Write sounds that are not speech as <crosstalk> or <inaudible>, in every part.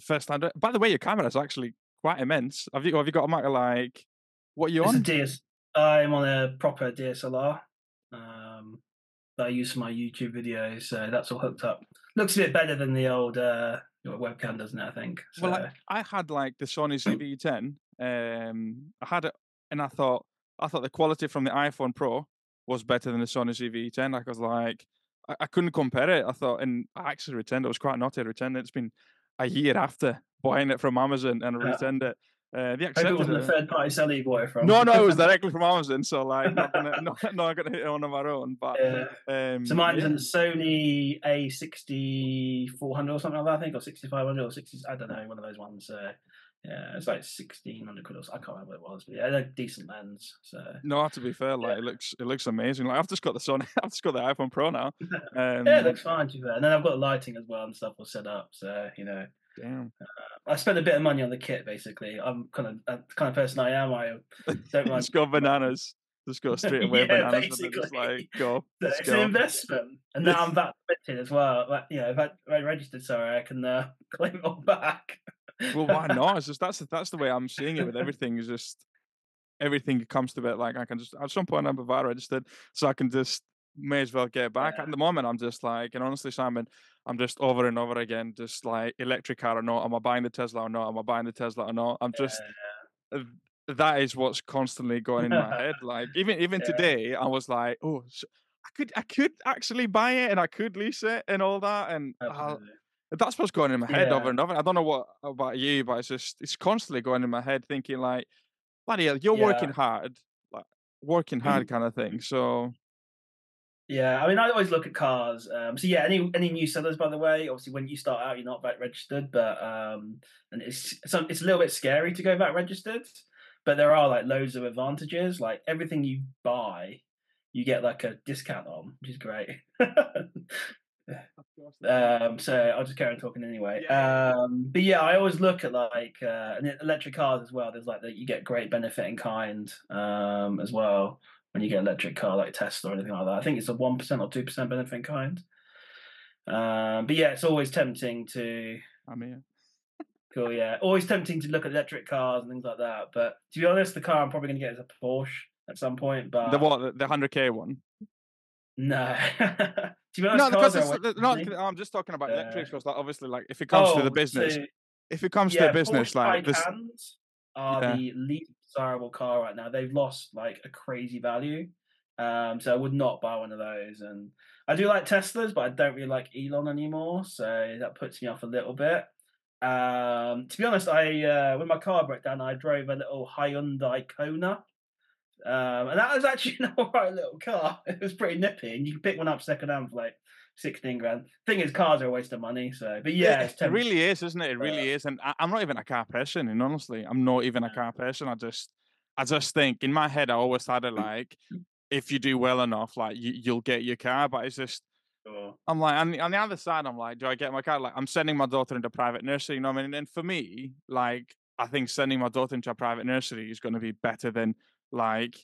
first time. By the way, your camera is actually quite immense. Have you have you got a Mac like what are you on? DS. I'm on a proper DSLR um, that I use for my YouTube videos, so that's all hooked up. Looks a bit better than the old uh, webcam, doesn't it? I think. So, Well, I, I had like the Sony <clears throat> ZV-10. Um, I had it, and I thought I thought the quality from the iPhone Pro was better than the Sony ZV-10. Like, I was like, I, I couldn't compare it. I thought, and I actually returned it. I was quite naughty. I returned it. It's been a year after buying it from Amazon, and Yeah. returned it. Uh, they it accepted wasn't a third party seller you bought it from. No, no, it was <laughs> directly from Amazon. So like, not gonna, <laughs> not, not gonna hit it on our own. But Yeah. um, So mine's yeah. a Sony A6400 or something like that, I think, or 6500 or 60, I don't know, one of those ones. So yeah, it's like 1600 quid or so. I can't remember what it was, but yeah, they're a decent lens. So No, to be fair, like Yeah. it looks it looks amazing. Like I've just got the Sony, <laughs> I've just got the iPhone Pro now. <laughs> Um, yeah, it looks fine to be fair. And then I've got the lighting as well and stuff all set up. So, you know, damn. I spent a bit of money on the kit basically. I'm kind of uh, the kind of person I am. I <laughs> don't like just go bananas. Just go straight away Yeah, bananas. and just basically. like go. So it's an investment, and now I'm registered as well. Like, you know, if I, I registered, sorry, I can uh, claim it all back. Well, why not? It's just that's that's the way I'm seeing it with everything. Is just everything comes to it. Like I can just at some point I'm VAT registered, so I can just may as well get back. Yeah. At the moment, I'm just like, and honestly, Simon, I'm just over and over again, just like electric car or not. Am I buying the Tesla or not? Am I buying the Tesla or not? I'm just uh, that is what's constantly going in my head. Like even <laughs> even Yeah. today, I was like, oh, I could I could actually buy it and I could lease it and all that, and I'll- Absolutely. That's what's going in my head over Yeah. and over. I don't know what about you, but it's just it's constantly going in my head, thinking like, bloody hell, you're Yeah. working hard, like working hard kind of thing. So Yeah, I mean, I always look at cars. Um, so yeah, any any new sellers, by the way, obviously when you start out, you're not VAT registered, but um, and it's some it's a little bit scary to go VAT registered, but there are like loads of advantages. Like everything you buy, you get like a discount on, which is great. <laughs> um, so I'll just carry on talking anyway. Yeah, Um, but yeah, I always look at like uh, electric cars as well. There's like that you get great benefit in kind um, as well when you get an electric car like Tesla or anything like that. I think it's a one percent or two percent benefit in kind. Um, but yeah, it's always tempting to I'm here. cool. Yeah, always tempting to look at electric cars and things like that. But to be honest, the car I'm probably going to get is a Porsche at some point. But The what? The- The hundred k one? no. <laughs> to be honest, No, because cars are a it's, waste the- of not. I'm just talking about Uh, electrics. Because like obviously, like if it comes to the Oh, business, so- if it comes to the business, like this, are Yeah. the least desirable car right now. They've lost like a crazy value. Um, so I would not buy one of those. And I do like Teslas, but I don't really like Elon anymore. So that puts me off a little bit. Um, to be honest, I uh, when my car broke down, I drove a little Hyundai Kona. Um, and that was actually <laughs> an alright little car. <laughs> It was pretty nippy, and you can pick one up second hand for like sixteen grand. Thing is, cars are a waste of money. So, but yeah, it, it's it really is, isn't it? It really Uh, is. And I, I'm not even a car person. And honestly, I'm not even a car person. I just, I just think in my head, I always had it <clears throat> like, if you do well enough, like you, you'll get your car. But it's just, I'm like, on the, on the other side, I'm like, do I get my car? Like, I'm sending my daughter into private nursery, you know what I mean? And for me, like, I think sending my daughter into a private nursery is going to be better than like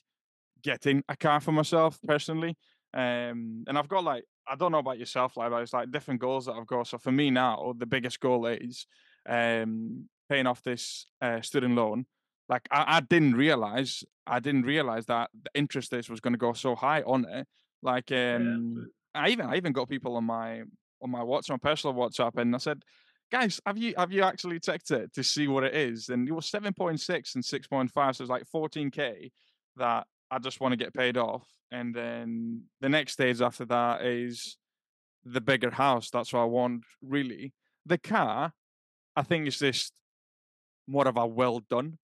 getting a car for myself personally. Um, and I've got like, I don't know about yourself, like, but it's like different goals that I've got. So for me now, the biggest goal is um, paying off this uh, student loan. Like, I, I didn't realize, I didn't realize that the interest rate was going to go so high on it. Like, um, I even I even got people on my on my WhatsApp, my personal WhatsApp, and I said, "Guys, have you have you actually checked it to see what it is?" And it was seven point six and six point five, so it's like fourteen k that I just want to get paid off, and then the next stage after that is the bigger house. That's what I want, really. The car, I think, is just more of a well done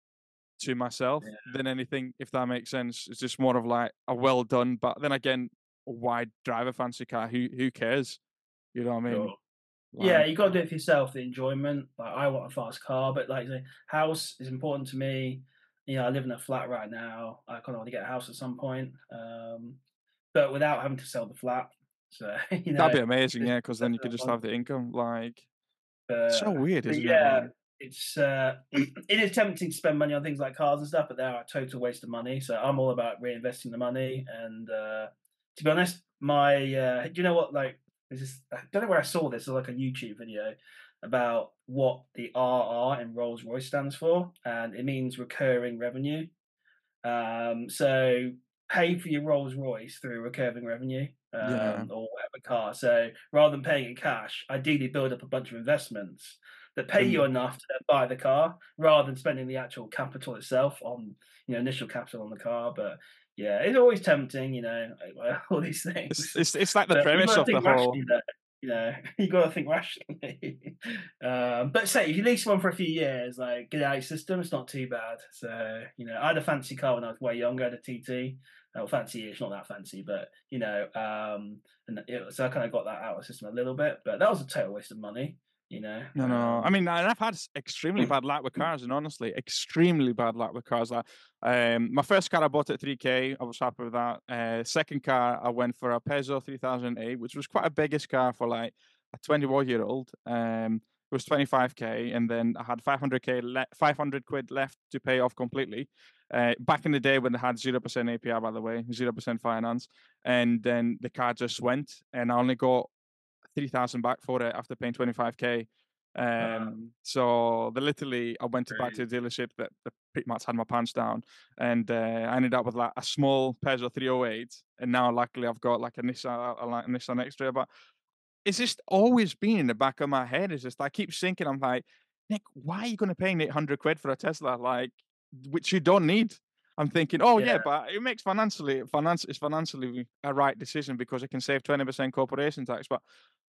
to myself than anything, if that makes sense. It's just more of like a well done, but then again, why drive a fancy car? Who who cares? You know what I mean? Sure. Yeah, you got to do it for yourself. The enjoyment. Like I want a fast car, but like the house is important to me. You know, I live in a flat right now. I kind of want to get a house at some point, um, but without having to sell the flat. So <laughs> you know, that'd be amazing, yeah, because then you could just have the income. Like, it's so weird, isn't yeah, it? Yeah. it's uh, <clears throat> it is tempting to spend money on things like cars and stuff, but they are a total waste of money. So I'm all about reinvesting the money. And uh, to be honest, my uh, do you know what? Like, this is I don't know where I saw this. Or like a YouTube video. about what the RR in Rolls Royce stands for, and it means recurring revenue. Um, so pay for your Rolls Royce through recurring revenue um, Yeah. or whatever car. So rather than paying in cash, ideally build up a bunch of investments that pay you Mm. enough to buy the car, rather than spending the actual capital itself on you know initial capital on the car. But yeah, it's always tempting, you know, like, <laughs> all these things. It's, it's it's like the But premise of the whole. You know, <laughs> you got to think rationally. <laughs> um, but say if you lease one for a few years, like get out your system, it's not too bad. So you know, I had a fancy car when I was way younger. I had a TT. Well, fancy it's not that fancy, but you know, um, and it, so I kind of got that out of the system a little bit. But that was a total waste of money. You know, No, no. I um, mean, and I've had extremely bad luck with cars, and honestly, extremely bad luck with cars. Like, um, my first car I bought at 3k, I was happy with that. Uh, second car, I went for a Peugeot 3008, which was quite a biggest car for like a 21 year old. Um, it was 25k, and then I had 500k, le- 500 quid left to pay off completely. Uh, back in the day when they had 0% APR, by the way, 0% finance, and then the car just went, and I only got three thousand back for it after paying twenty five k. Um, so the literally, I went to back to the dealership that, that pretty much had my pants down, and uh, I ended up with like a small Peugeot 308, and now luckily I've got like a Nissan, a, a Nissan X-Trail. But it's just always been in the back of my head. It's just I keep thinking, I'm like, Nick, why are you going to pay 800 quid for a Tesla, like which you don't need? I'm thinking, oh yeah, Yeah. but it makes financially finance it's financially a right decision because it can save 20% corporation tax. But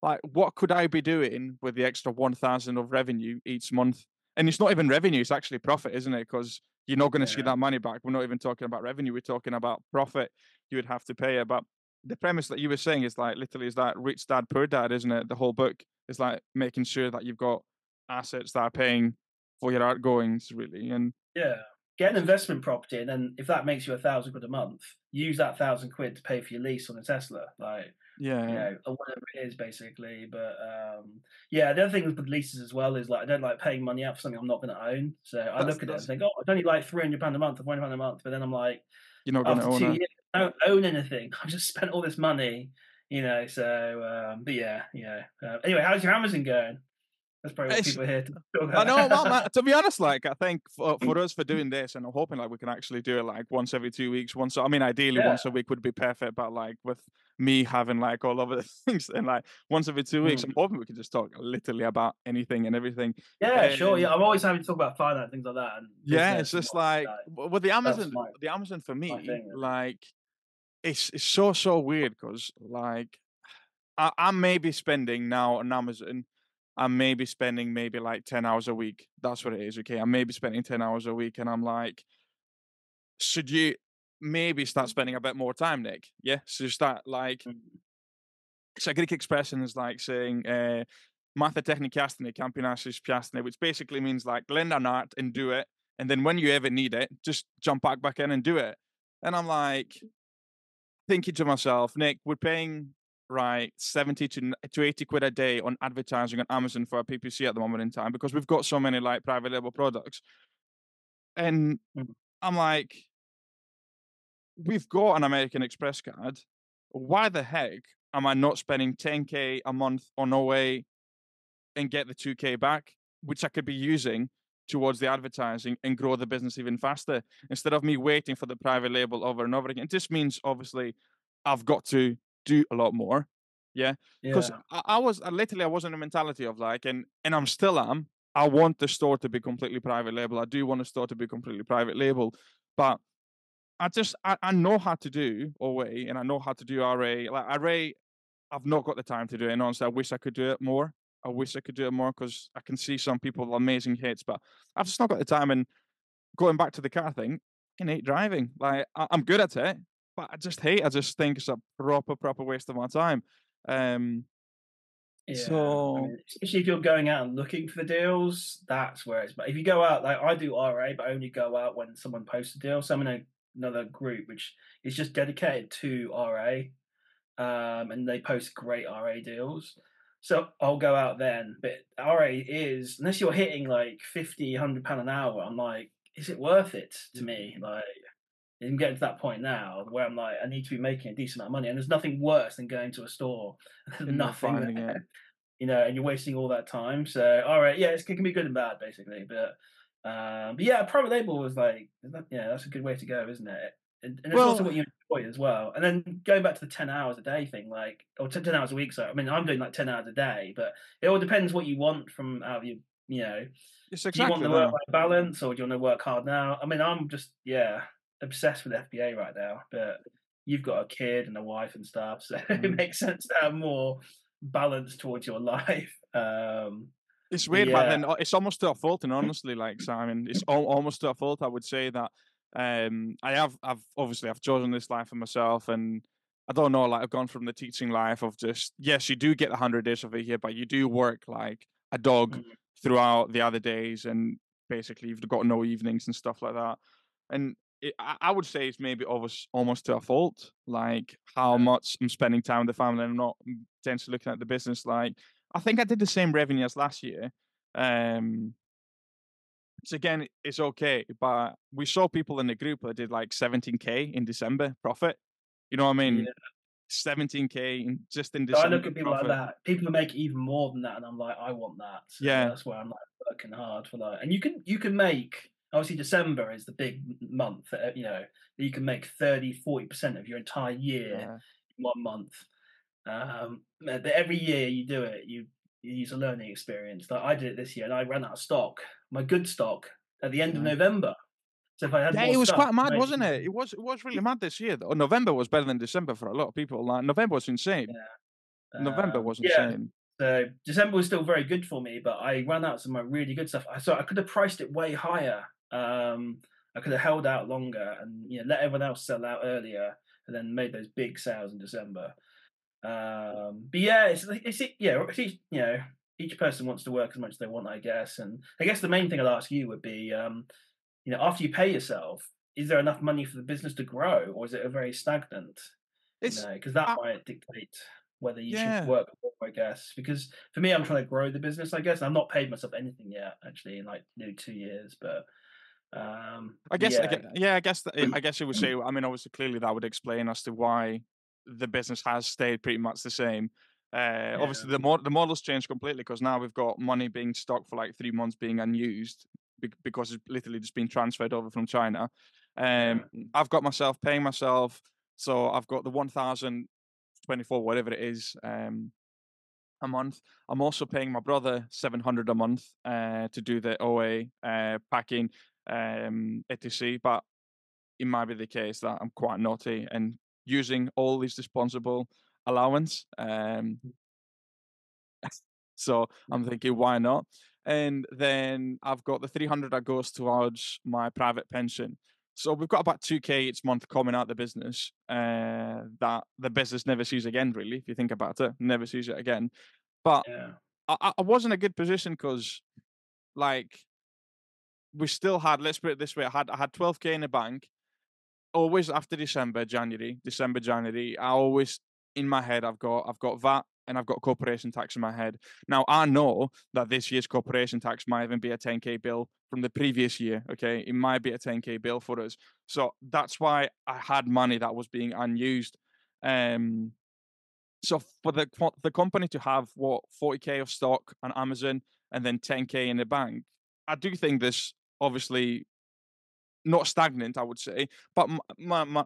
like, what could I be doing with the extra 1,000 of revenue each month? And it's not even revenue; it's actually profit, isn't it? Because you're not going to see that money back. We're not even talking about revenue; we're talking about profit. You would have to pay it, but the premise that you were saying is like literally is that rich dad poor dad, isn't it? The whole book is like making sure that you've got assets that are paying for your outgoings, really. And Yeah. Get an investment property, and then if that makes you a thousand quid a month, use that thousand quid to pay for your lease on a Tesla, like yeah, you know, or whatever it is, basically. But um, yeah, the other thing with leases as well is like I don't like paying money out for something I'm not going to own. So I That's- look at it and think, oh, it's only like three hundred pound a month or one pound a month, but then I'm like, you're not going to own it. years, I don't own anything. <laughs> I've just spent all this money, you know. So, um, but yeah, yeah. Uh, anyway, how's your Amazon going? That's probably what people here <laughs> I know, well, man, to be honest, like I think for, for <laughs> us for doing this, and I'm hoping like we can actually do it like once every two weeks. Once, I mean, ideally Yeah. once a week would be perfect, but like with me having like all of the <laughs> things and like once every two weeks, Mm. I'm hoping we can just talk literally about anything and everything. yeah, sure. Yeah, Um, I'm always happy to talk about finance, things like that. And Yeah, it's just like w- with the Amazon, my- the Amazon for me, thing, like it's it's so so weird because like I, I may be spending now on Amazon. I may be spending maybe like 10 hours a week. That's what it is. Okay. I may be spending 10 hours a week. And I'm like, should you maybe start mm-hmm. spending a bit more time, Nick? Yeah. So you start like, mm-hmm. so a Greek expression is like saying, eh, uh, Matha technikastine, campinasis piastine, which basically means like lend an art and do it. And then when you ever need it, just jump back back in and do it. And I'm like mm-hmm. thinking to myself, Nick, we're paying right 70 to, to 80 quid a day on advertising on Amazon for our PPC at the moment in time because we've got so many like private label products. And Mhm. I'm like, we've got an American Express card. Why the heck am I not spending 10k a month on OA and get the 2k back, which I could be using towards the advertising and grow the business even faster instead of me waiting for the private label over and over again. It just means obviously I've got to do a lot more. Yeah. Because Yeah. I, I was I literally I was in a mentality of like and and I'm still am. I want the store to be completely private label. I do want the store to be completely private label. But I just I, I know how to do OA and I know how to do RA. Like RA, I've not got the time to do it. And honestly, I wish I could do it more. I wish I could do it more because I can see some people amazing hits, but I've just not got the time. And going back to the car thing, I hate driving. Like I, I'm good at it, I just hate. I just think it's a proper, proper waste of my time. Um, Yeah, So- I mean, especially if you're going out and looking for the deals, that's where it's. But if you go out, like I do RA, but I only go out when someone posts a deal. So I'm in a, another group which is just dedicated to RA, um, and they post great RA deals. So I'll go out then. But RA is unless you're hitting like 50, 100 pound an hour, I'm like, is it worth it to me? Like. I'm getting to that point now where I'm like, I need to be making a decent amount of money, and there's nothing worse than going to a store <laughs> and nothing there you know, and you're wasting all that time. So, all right, yeah, it can be good and bad, basically. But, um, but yeah, private label was like, yeah, that's a good way to go, isn't it? And, and it's well, also what you enjoy as well. And then going back to the ten hours a day thing, like or 10, 10 hours a week. So I mean, I'm doing like ten hours a day, but it all depends what you want from out of your, you know, it's exactly do you want the work life balance or do you want to work hard now? I mean, I'm just yeah obsessed with FBA right now, but you've got a kid and a wife and stuff, so <laughs> mm. it makes sense to have more balance towards your <laughs> life. Um, it's weird, yeah. but then uh, it's almost to a fault, and honestly, like Simon, it's almost to a fault. I would say that um, I have, I've obviously I've chosen this life for myself, and I don't know, like I've gone from the teaching life of just yes, you do get hundred days of a year, but you do work like a dog mm throughout the other days, and basically you've got no evenings and stuff like that. And it, I would say it's maybe almost almost to a fault, like how much I'm spending time with the family and I'm not potentially looking at the business. Like I think I did the same revenue as last year. Um, so again, it's okay, but we saw people in the group that did like 17k in December profit. You know what I mean? Yeah. 17k in, just in December. I look at people profit. like that. People make even more than that, and I'm like, I want that. So yeah, that's where I'm like working hard for that. And you can you can make obviously December is the big month. Uh, you know you can make 30, 40 percent of your entire year yeah. in one month. Um, but every year you do it, you, you use a learning experience. Like I did it this year, and I ran out of stock. My good stock at the end of November. So if I had yeah, it was stuff, quite mad, wasn't it? It was it was really mad this year. Though. November was better than December for a lot of people. Like November was insane. Yeah. November um, was insane. So December was still very good for me, but I ran out some of my really good stuff. I so I could have priced it way higher. Um, I could have held out longer and you know let everyone else sell out earlier, and then made those big sales in December. Um, but yeah, it's it's yeah, it's, you know, each person wants to work as much as they want, I guess. And I guess the main thing I'd ask you would be, um, you know, after you pay yourself, is there enough money for the business to grow, or is it a very stagnant? It's because that might dictate whether you yeah. should work or more, I guess. Because for me, I'm trying to grow the business, I guess. i am not paid myself anything yet, actually, in like nearly two years, but. Um, I guess, yeah. yeah, I guess, that, I <clears throat> guess you would say. I mean, obviously, clearly that would explain as to why the business has stayed pretty much the same. Uh, yeah. Obviously, the mod- the model's changed completely because now we've got money being stocked for like three months being unused because it's literally just been transferred over from China. Um, yeah. I've got myself paying myself, so I've got the one thousand twenty four, whatever it is, um, a month. I'm also paying my brother seven hundred a month uh, to do the OA uh, packing, um, etc. But it might be the case that I'm quite naughty and using all these disposable allowance. Um, mm. <laughs> so I'm thinking, why not? And then I've got the 300 that goes towards my private pension. So we've got about 2k each month coming out the business uh, that the business never sees again, really, if you think about it, never sees it again. But yeah. I, I was in a good position because, like, we still had, let's put it this way, I had, I had 12k in the bank always after December, January, December, January, I always in my head I've got I've got VAT and I've got corporation tax in my head. Now I know that this year's corporation tax might even be a 10k bill from the previous year. Okay, it might be a 10k bill for us. So that's why I had money that was being unused. Um, so for the the company to have what 40k of stock on Amazon and then 10k in the bank, I do think this obviously not stagnant, I would say, but my, my,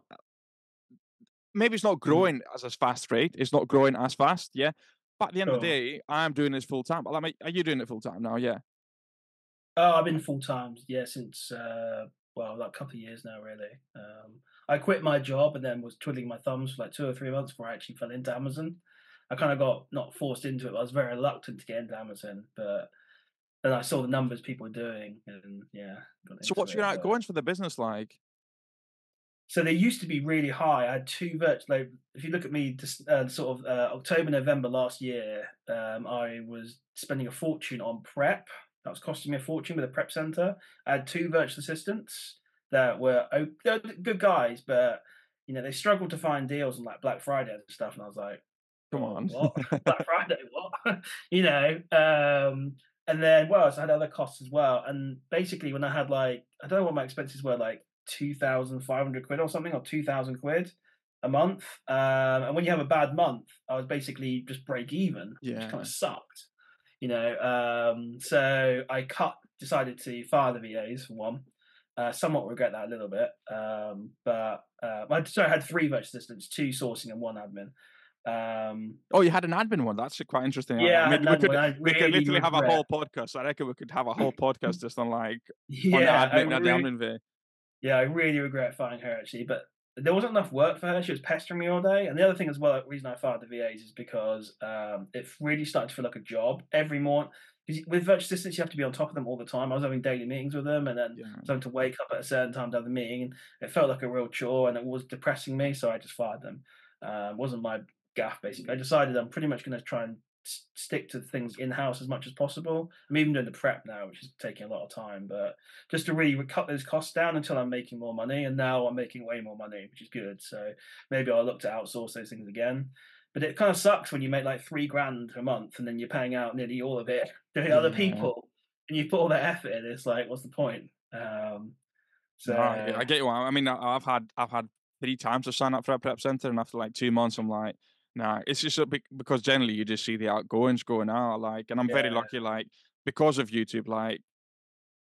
maybe it's not mm. growing as a fast rate. It's not growing as fast, yeah. But at the end of the day, I'm doing this full time. Like, are you doing it full time now? Yeah. Oh, I've been full time, yeah, since uh, well, like a couple of years now, really. Um, I quit my job and then was twiddling my thumbs for like two or three months before I actually fell into Amazon. I kind of got not forced into it. I was very reluctant to get into Amazon, but then I saw the numbers people were doing, and yeah. So, what's your outgoings for the business like? So they used to be really high. I had two virtual. Like, if you look at me, just, uh, sort of uh, October, November last year, um, I was spending a fortune on prep. That was costing me a fortune with a prep center. I had two virtual assistants that were oh, good guys, but you know they struggled to find deals on like Black Friday and stuff. And I was like, "Come on, what <laughs> Black Friday? What?" <laughs> you know. Um, and then well, so I had other costs as well. And basically, when I had like I don't know what my expenses were, like two thousand five hundred quid or something, or two thousand quid. a month. Um, and when you have a bad month, I was basically just break even, Yeah. which kind of sucked. You know, um, so I cut, decided to fire the VAs for one. Uh, somewhat regret that a little bit, um, but uh, I sorry, I had three virtual assistants, two sourcing and one admin. Um, Oh, you had an admin one. That's quite interesting. Yeah, I mean, we could I we could literally have a whole podcast. I reckon we could have a whole podcast just on like <laughs> Yeah, I admin, on the really- admin bit. Yeah, I really regret firing her actually, but there wasn't enough work for her. She was pestering me all day. And the other thing as well, the reason I fired the VAs is because um, it really started to feel like a job every morning. Because with virtual assistants, you have to be on top of them all the time. I was having daily meetings with them, and then Yeah. Having to wake up at a certain time to have the meeting. And it felt like a real chore, and it was depressing me. So I just fired them. It wasn't my gaff basically. I decided I'm pretty much going to try and s- stick to things in house as much as possible. I'm even doing the prep now, which is taking a lot of time, but just to really cut those costs down until I'm making more money. And now I'm making way more money, which is good. So maybe I'll look to outsource those things again. But it kind of sucks when you make like three grand a month and then you're paying out nearly all of it <laughs> to other people, and you put all that effort in. It's like, what's the point? Um, so No, I, I get you. I mean, I've had I've had three times to sign up for a prep center, and after like two months, I'm like, nah. It's just a because generally you just see the outgoings going out. Like, and I'm very lucky. Like because of YouTube, like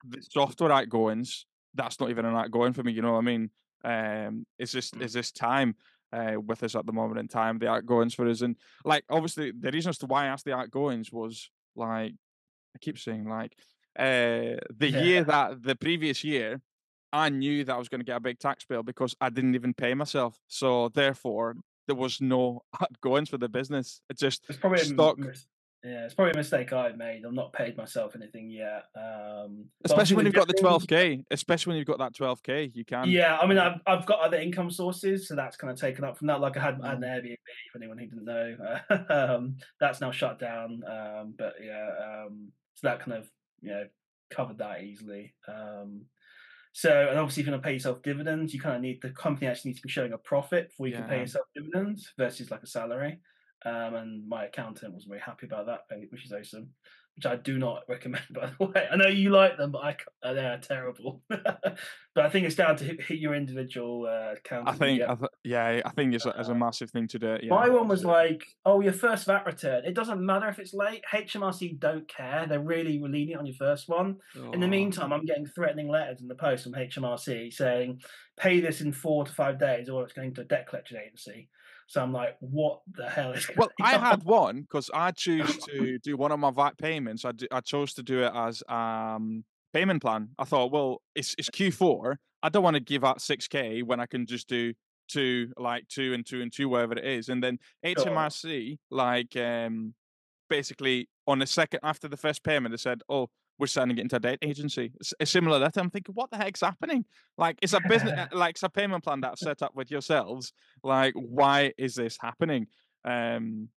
the software outgoings, that's not even an outgoing for me. You know what I mean? Um, it's just Mm. is this time uh, with us at the moment in time the outgoings for us, and like obviously the reason as to why I asked the outgoings was like I keep saying like uh, the Yeah. <laughs> year that the previous year I knew that I was going to get a big tax bill because I didn't even pay myself. So therefore, there was no <laughs> outgoings for the business. It just it's probably stock, mis- yeah, it's probably a mistake I've made. I've not paid myself anything yet. Um, especially when you've got the 12k. Especially when you've got that 12k, you can. Yeah, I mean, I've, I've got other income sources, so that's kind of taken up from that. Like I had, I had an Mm. Airbnb for anyone who didn't know. <laughs> um, that's now shut down. Um, but yeah, um, so that kind of you know covered that easily. Um, so and obviously, if you're going to pay yourself dividends, you kind of need the company actually needs to be showing a profit before you can pay yourself dividends versus like a salary. Um, and my accountant was very happy about that, eh, which is awesome. Which I do not <laughs> recommend, by the way. I know you like them, but I uh, they are terrible. <laughs> but I think it's down to hit, hit your individual uh, accountant. I think, yeah. I th- yeah, I think it's a, it's a Uh, massive thing to do. Yeah. My one was like, oh, your first VAT return. It doesn't matter if it's late. HMRC don't care. They're really lenient on your first one. In the Oh, meantime, I'm getting threatening letters in the post from HMRC saying, pay this in four to five days or it's going to a debt collection agency. So I'm like, what the hell is Well, I <laughs> on? had one because I choose <laughs> to do one of my VAT payments. I chose to do it as um payment plan. I thought, well, it's it's Q4. I don't want to give out six k when I can just do two, like two and two and two, whatever it is. And then HMRC, like um, basically on the second after the first payment, they said, oh. We're sending it into a debt agency. It's a similar letter. I'm thinking, what the heck's happening? Like, it's a business, <laughs> like, it's a payment plan that's set up with yourselves. Like, why is this happening? Um,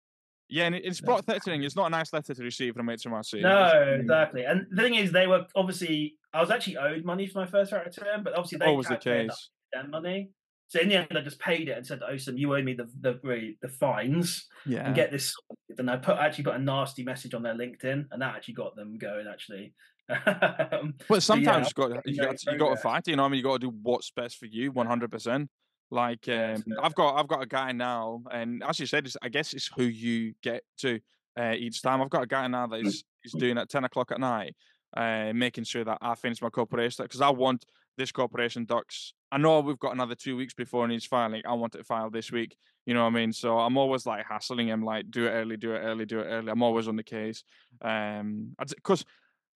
yeah, and it- it's brought threatening. It's not a nice letter to receive from HMRC. No, exactly. And the thing is, they were obviously, I was actually owed money for my first VAT return, but obviously they Always the case. that money. So in the end, I just paid it and said, "Osam, you owe me the the the, fines Yeah. and get this." sorted." And I put actually put a nasty message on their LinkedIn, and that actually got them going. Actually, <laughs> Um, But sometimes yeah, got you got to, you got to fight. You know, what I mean, you got to do what's best for you, one hundred percent. Like, um, I've got I've got a guy now, and as you said, it's, I guess it's who you get to uh, each time. I've got a guy now that is is doing at ten o'clock at night, uh, making sure that I finish my corporation because I want this corporation docs. I know we've got another two weeks before and he's filing. I want it filed this week. You know what I mean? So I'm always like hassling him, like do it early, do it early, do it early. I'm always on the case, um, because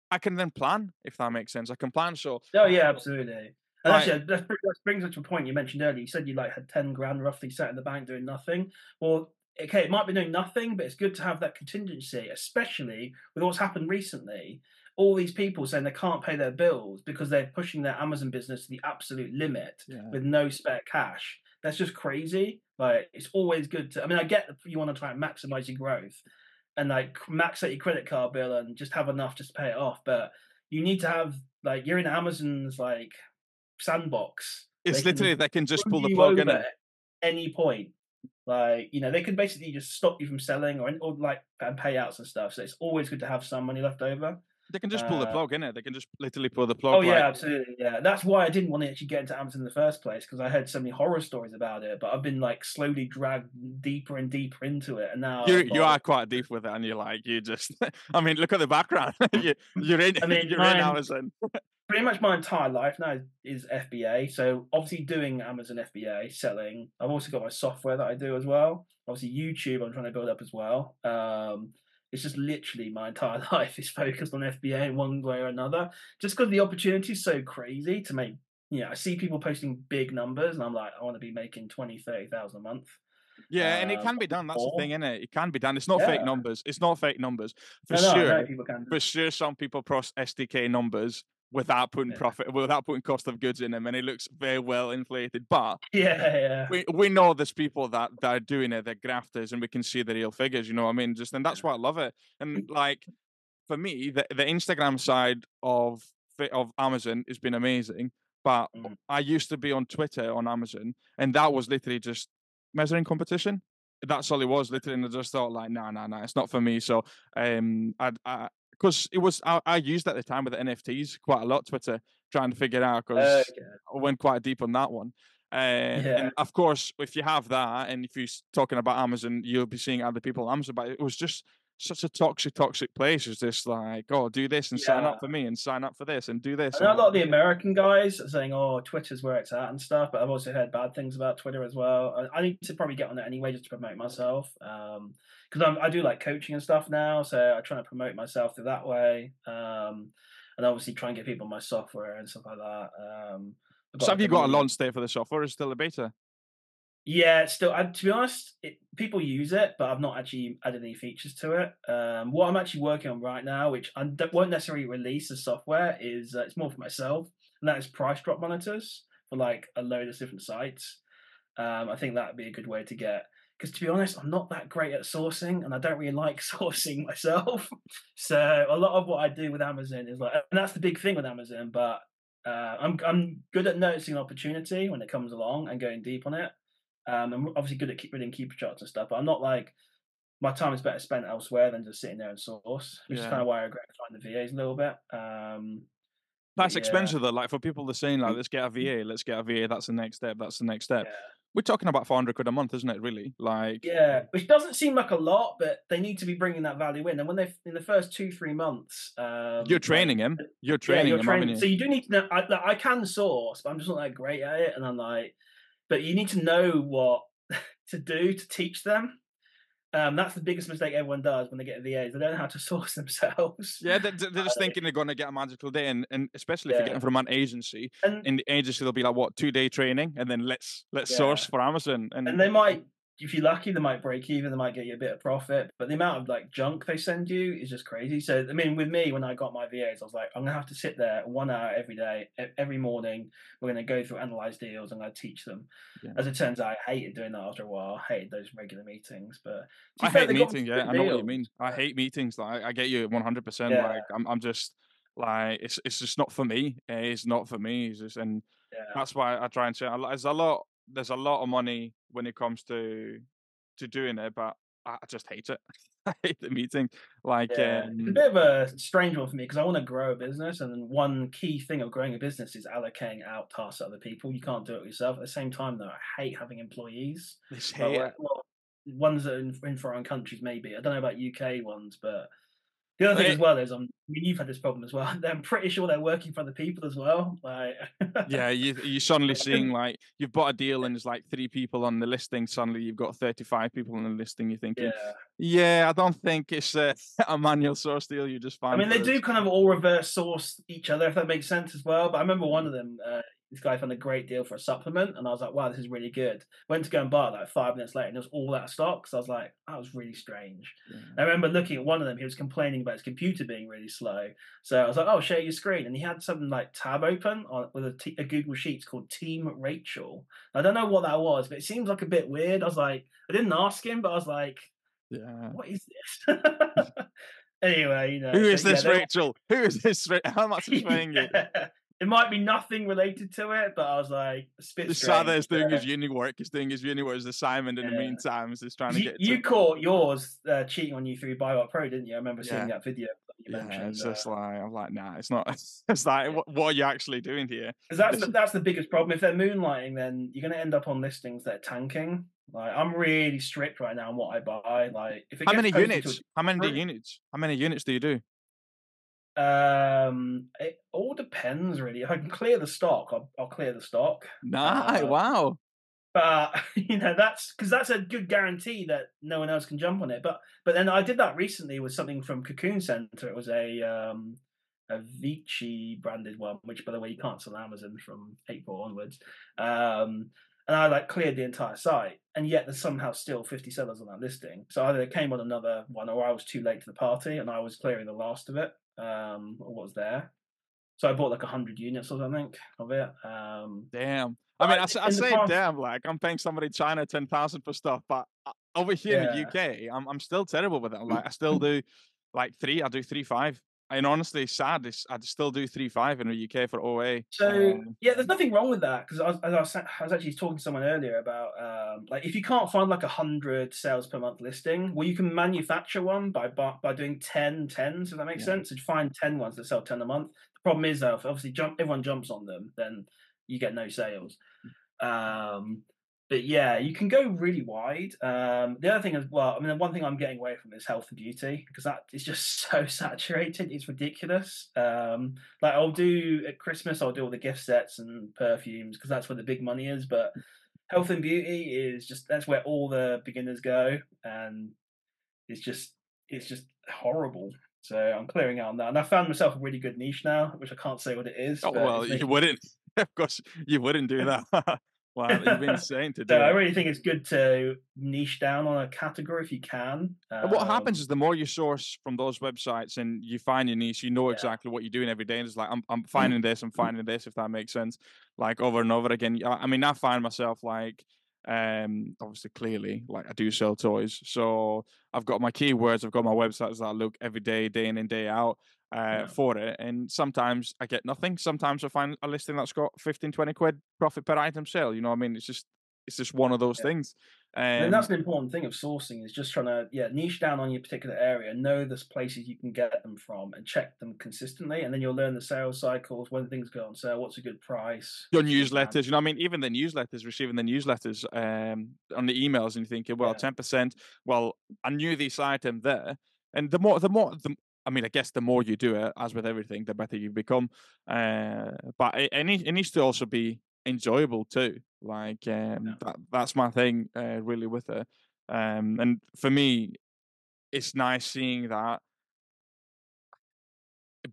I can then plan if that makes sense. I can plan. So Oh yeah, absolutely. And Like- actually, that brings- us to a point you mentioned earlier. You said you like had ten grand roughly sat in the bank doing nothing. Well, okay, it might be doing nothing, but it's good to have that contingency, especially with what's happened recently. All these people saying they can't pay their bills because they're pushing their Amazon business to the absolute limit yeah. with no spare cash. That's just crazy. Like it's always good to. I mean, I get that you want to try and maximize your growth and like max out your credit card bill and just have enough just to pay it off, but you need to have like you're in Amazon's like sandbox. It's They literally they can just pull the plug in it. at any point. Like you know, they can basically just stop you from selling or or like and payouts and stuff. So it's always good to have some money left over. They can just pull the Uh, plug in it. They can just literally pull the plug. Oh yeah, like- absolutely. Yeah, that's why I didn't want to actually get into Amazon in the first place because I heard so many horror stories about it. But I've been like slowly dragged deeper and deeper into it, and now you you are quite deep with it, and you're like you just. <laughs> I mean, look at the background. <laughs> you, you're in. I mean, <laughs> you're in Amazon. pretty much my entire life now is FBA. So obviously doing Amazon FBA selling. I've also got my software that I do as well. Obviously YouTube I'm trying to build up as well. Um, it's just literally my entire <laughs> life is focused on FBA in one way or another. Just because the opportunity is so crazy to make. You know, I see people posting big numbers, and I'm like, I want to be making 20, 30,000 a month. Yeah, and it um, can be done. That's the thing, isn't it? It can be done. It's not fake numbers. It's not fake numbers for I know sure. people can. For sure, some people cross SDK numbers without putting profit, without putting cost of goods in them, and it looks very well inflated. But <laughs> Yeah, yeah. we we know there's people that, that are doing it, they're grafters, and we can see the real figures. You know what I mean? Just and that's why I love it. And <laughs> like for me, the the Instagram side of of Amazon has been amazing. But Mm. I used to be on Twitter on Amazon, and that was literally just measuring competition. That's all it was, literally. And I just thought, like, no, no, no, it's not for me. So, um, I, I, because it was, I, I used at the time with the NFTs quite a lot, Twitter, trying to figure out because Okay. I went quite deep on that one. Uh, Yeah. And of course, if you have that, and if you're talking about Amazon, you'll be seeing other people on Amazon. But it was just such a toxic, toxic place. It's just like, oh, do this and sign up for me, and sign up for this, and do this. Know a lot of the American guys are saying, "Oh, Twitter's where it's at" and stuff. But I've also heard bad things about Twitter as well. I, I need to probably get on it anyway just to promote myself, because I'm I do like coaching and stuff now, so I try to promote myself through that way, um, and obviously try and get people my software and stuff like that. Um, So have you got a launch date for the software? Is it still a beta? Yeah, still. I, to be honest, it, people use it, but I've not actually added any features to it. Um, what I'm actually working on right now, which I won't necessarily release as software, is uh, it's more for myself, and that is price drop monitors for like a load of different sites. Um, I think that would be a good way to get. Because to be honest, I'm not that great at sourcing, and I don't really like <laughs> sourcing myself. so a lot of what I do with Amazon is like, and that's the big thing with Amazon. But uh, I'm I'm good at noticing opportunity when it comes along and going deep on it. Um, I'm obviously good at keep reading Keepa charts and stuff, but I'm not like my time is better spent elsewhere than just sitting there and source, which is kind of why I regret trying the VAs a little bit. Um, That's yeah, expensive though. Like for people that are saying like, let's get a VA, let's get a VA. That's the next step. That's the next step. Yeah. We're talking about 400 quid a month, isn't it? Really? Like, Yeah, which doesn't seem like a lot, but they need to be bringing that value in. And when they in the first two three months, um, you're like, training him. You're yeah, training you're him, training. So you? do need to know. I, like, I can source, but I'm just not that great at it. And I'm like, but you need to know what <laughs> to do to teach them. Um, that's the biggest mistake everyone does when they get VAs. They don't know how to <laughs> source themselves. Yeah, they're, they're just Uh, thinking they're going to get a magical day, and, and especially if you're getting from an agency, And in the agency they'll be like, what, two day training, and then let's let's Yeah. source for Amazon, and, and they might if you're lucky they might break even they might get you a bit of profit but the amount of like junk they send you is just crazy so i mean with me when i got my vas i was like i'm gonna have to sit there one hour every day every morning we're gonna go through analyze deals and i teach them Yeah. as it turns out i hated doing that after a while i hated those regular meetings but I hate they got me meetings. Yeah, I know what you mean. I hate meetings. Like, I get you 100. percent Yeah. Like, I'm, I'm just like, it's it's just not for me. It's not for me. It's just, and yeah that's why I try and say there's a lot there's a lot of money when it comes to to doing it, but I just hate it. <laughs> I hate the meeting. Like, Yeah, it's a um, bit of a strange one for me because I want to grow a business, and one key thing of growing a business is allocating out tasks to other people. You can't do it yourself. At the same time, though, I hate having employees. well, well, ones that are in, in foreign countries, maybe. I don't know about UK ones, but the other thing as well is, um, I mean, you've had this problem as well. <laughs> I'm pretty sure they're working for other people as well. Like, <laughs> yeah, you you suddenly seeing like you've bought a deal and there's like three people on the listing. Suddenly you've got 35 people on the listing. You're thinking, yeah. yeah, I don't think it's a, <laughs> a manual source deal. You just find. I mean, they for do kind of all reverse source each other, if that makes sense as well. But I remember one of them, uh, this guy found a great deal for a supplement, and I was like, wow, this is really good. Went to go and buy it like five minutes later, and it was all out of stock. So I was like, that was really strange. Yeah. I remember looking at one of them, he was complaining about his computer being really slow. So I was like, oh, share your screen. And he had something like tab open on, with a, t- a Google Sheets called Team Rachel. I don't know what that was, but it seems like a bit weird. I was like, I didn't ask him, but I was like, Yeah. what is this? <laughs> anyway, you know. Who is so, this they- Rachel? Who is this? <laughs> How much is paying you? It might be nothing related to it, but I was like, a bit The strange. Is doing yeah. his uni work. He's doing his uni work as assignment in the meantime. He's just trying to You, get. you to... caught yours uh, cheating on you through BioUp Pro, didn't you? I remember seeing Yeah. that video. you yeah, mentioned. it's just uh, like I'm like, nah, it's not. <laughs> It's like, what, what are you actually doing here? 'cause that's the, <laughs> that's the biggest problem. If they're moonlighting, then you're going to end up on listings that are tanking. Like I'm really strict right now on what I buy. Like if it How gets many to a units? How many units? How many units do you do? Um, it all depends really. If I can clear the stock, I'll, I'll clear the stock. Nah, Uh, wow. But <laughs> you know that's because that's a good guarantee that no one else can jump on it. But but then I did that recently with something from Cocoon Center. It was a um a Vichy branded one, which by the way you can't sell on Amazon from April onwards. Um, and I like cleared the entire site, and yet there's somehow still 50 sellers on that listing. So either it came on another one, or I was too late to the party, and I was clearing the last of it, um, or what was there. So I bought like 100 units or something of it. Um, Damn. I mean, I, I say past- damn, like I'm paying somebody in China ten thousand for stuff, but uh, over here in the UK, I'm I'm still terrible with it. Like I still <laughs> do like three. I do three five. And honestly, sad. Is I still do three five in the UK for OA. So um, yeah, there's nothing wrong with that because I I was, I was actually talking to someone earlier about um, like if you can't find like a hundred sales per month listing, well, you can manufacture one by by, doing 10 tens. If that makes Yeah. sense, you find ten ones that sell ten a month. The problem is though, if obviously jump everyone jumps on them, then you get no sales. Um, but yeah, you can go really wide. Um, the other thing as well, I mean, the one thing I'm getting away from is health and beauty because that is just <laughs> so saturated. It's ridiculous. Um, like I'll do at Christmas, I'll do all the gift sets and perfumes because that's where the big money is. But health and beauty is just that's where all the beginners go, and it's just it's just horrible. So I'm clearing out on that, and I found myself a really good niche now, which I can't say what it is. oh well, you wouldn't. <laughs> of course, you wouldn't do that. Wow, you've been insane to do. So I really think it's good to niche down on a category if you can. And what happens Um, is the more you source from those websites and you find your niche, you know Yeah. exactly what you're doing every day. And it's like I'm I'm finding this, I'm finding this, if that makes sense. Like over and over again. I I mean, I find myself like um obviously clearly like I do sell toys. So I've got my keywords, I've got my websites that I look every day, day in and day out uh Yeah. for it. And sometimes I get nothing. Sometimes I find a listing that's got 15, 20 quid profit per item sale. You know what I mean? It's just it's just one of those Yeah. things. and Um, that's an important thing of sourcing is just trying to yeah niche down on your particular area, know the places you can get them from, and check them consistently, and then you'll learn the sales cycles when things go on sale. What's a good price? your what's a good brand. newsletters, you know, I mean, even the newsletters, receiving the newsletters um, on the emails, and you're thinking, well, Yeah. ten percent. Well, I knew this item there, and the more, the more, the, I mean, I guess the more you do it, as with everything, the better you become. Uh, but it, it, it needs to also be enjoyable too. Like um, that, that's my thing, uh, really, with it. Um, and for me, it's nice seeing that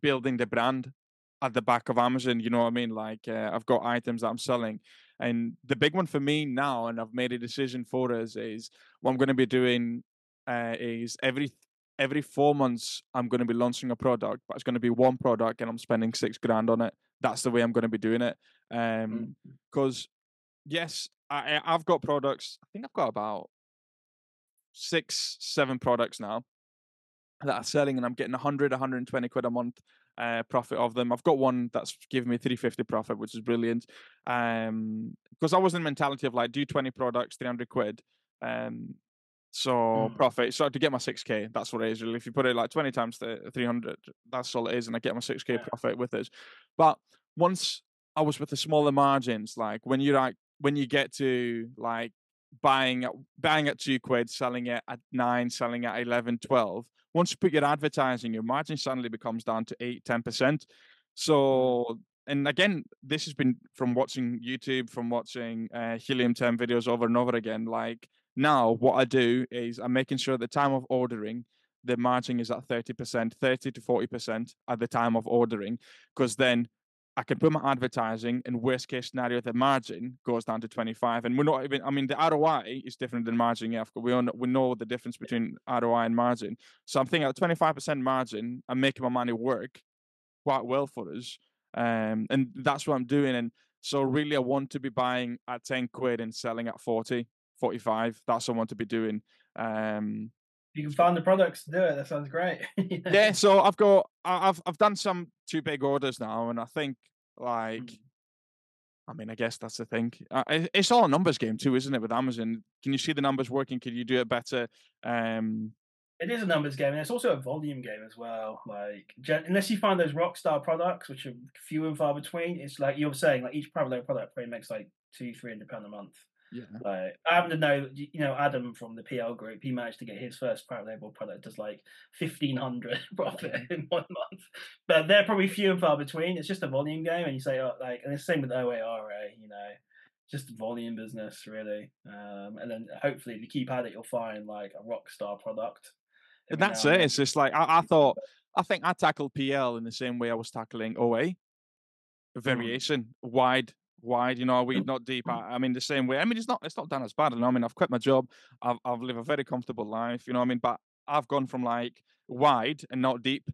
building the brand at the back of Amazon. You know what I mean? Like uh, I've got items that I'm selling, and the big one for me now, and I've made a decision for us is what I'm going to be doing uh, is every every four months I'm going to be launching a product, but it's going to be one product, and I'm spending six grand on it. That's the way I'm going to be doing it. Um, Mm. because yes, I, I- I've got products. I think I've got about six, seven products now that are selling, and I'm getting 100, 120 quid a month uh, profit of them. I've got one that's giving me 350 profit, which is brilliant. Um, because I was in the mentality of like do 20 products, 300 quid. Um, so Mm. profit. So to get my 6k, that's what it is. Really. If you put it like 20 times the 300, that's all it is, and I get my 6k Yeah. profit with it. But once I was with the smaller margins, like when you like when you get to like buying at buying at two quid, selling it at nine, selling at 11, 12. Once you put your advertising, your margin suddenly becomes down to eight, 10%. So, and again, this has been from watching YouTube, from watching uh, Helium 10 videos over and over again. Like now, what I do is I'm making sure at the time of ordering, the margin is at 30%, 30 to 40% at the time of ordering, because then I can put my advertising and worst case scenario, the margin goes down to 25. And we're not even, I mean, the ROI is different than margin. Yeah, we, all know, we know the difference between ROI and margin. So I'm thinking at 25% margin, I'm making my money work quite well for us. Um, and that's what I'm doing. And so really, I want to be buying at 10 quid and selling at 40, 45. That's someone to be doing. Um, you can find the products to do it, that sounds great. <laughs> yeah, so I've got, I've, I've done some two big orders now, and I think like, Mm. I mean, I guess that's the thing. Uh, it's all a numbers game too, isn't it? With Amazon, can you see the numbers working? Can you do it better? Um, It is a numbers game, and it's also a volume game as well. Like, unless you find those Rockstar products, which are few and far between, it's like you're saying, like each private label product probably makes like two, three hundred pound a month. Yeah. Like, I happen to know, you know, Adam from the PL group, he managed to get his first private label product as like fifteen hundred <laughs> profit in one month. But they're probably few and far between. It's just a volume game, and you say, oh, like, and it's the same with OARA, you know, just volume business really. Um, and then hopefully, if you keep at it, you'll find like a rock star product. And that's it. It's just like I, I thought. I think I tackled PL in the same way I was tackling OA. Mm. Variation, wide, wide. You know, we not deep. I, I, mean, the same way. I mean, it's not. It's not done as bad. You know, I mean, I've quit my job. I've I've lived a very comfortable life. You know, I mean, but I've gone from like wide and not deep.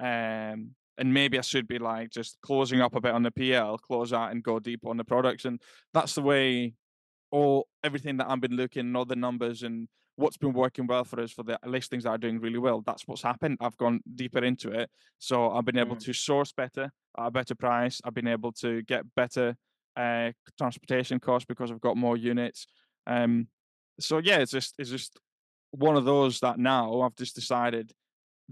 Um, and maybe I should be like just closing up a bit on the PL, close out and go deep on the products. And that's the way all everything that I've been looking, all the numbers and what's been working well for us for the listings that are doing really well. That's what's happened. I've gone deeper into it. So I've been able Mm. to source better at a better price. I've been able to get better uh, transportation costs because I've got more units. Um, so yeah, it's just it's just one of those that now I've just decided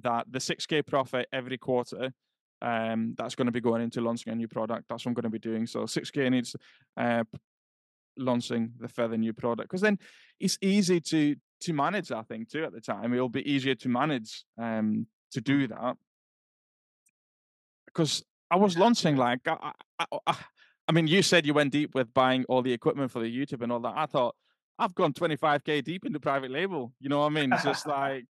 that the 6k profit every quarter um that's going to be going into launching a new product. That's what i'm going to be doing. So 6k needs uh launching the further new product because then it's easy to to manage i think too at the time. It'll be easier to manage um to do that. Because i was launching like I, I, I, I mean you said you went deep with buying all the equipment for the youtube and all that i thought i've gone 25k deep into private label you know what i mean it's just <laughs> like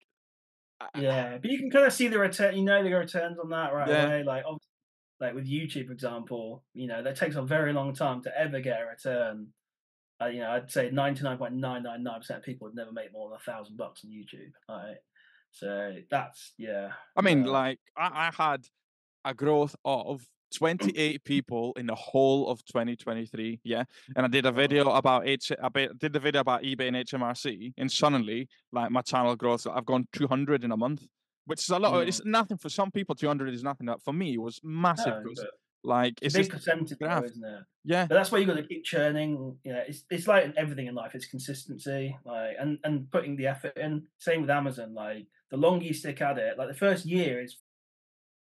Yeah, but you can kind of see the return. You know the returns on that right Yeah. away. Like, like with YouTube, for example, you know that takes a very long time to ever get a return. Uh, you know, I'd say ninety nine point nine nine nine percent of people would never make more than a thousand bucks on YouTube. Right, so that's yeah. I mean, uh, like I, I had a growth of 28 people in the whole of 2023. Yeah, and I did a video about H. I did the video about eBay and HMRC, and suddenly, like my channel growth, I've gone 200 in a month, which is a lot. Mm. It's nothing for some people. 200 is nothing. But for me, it was massive. no, like it's a big percentage, though, graph. isn't it? yeah, But that's why you got to keep churning. You know, it's it's like everything in life. It's consistency, like and and putting the effort in. Same with Amazon. Like the longer you stick at it, like the first year is,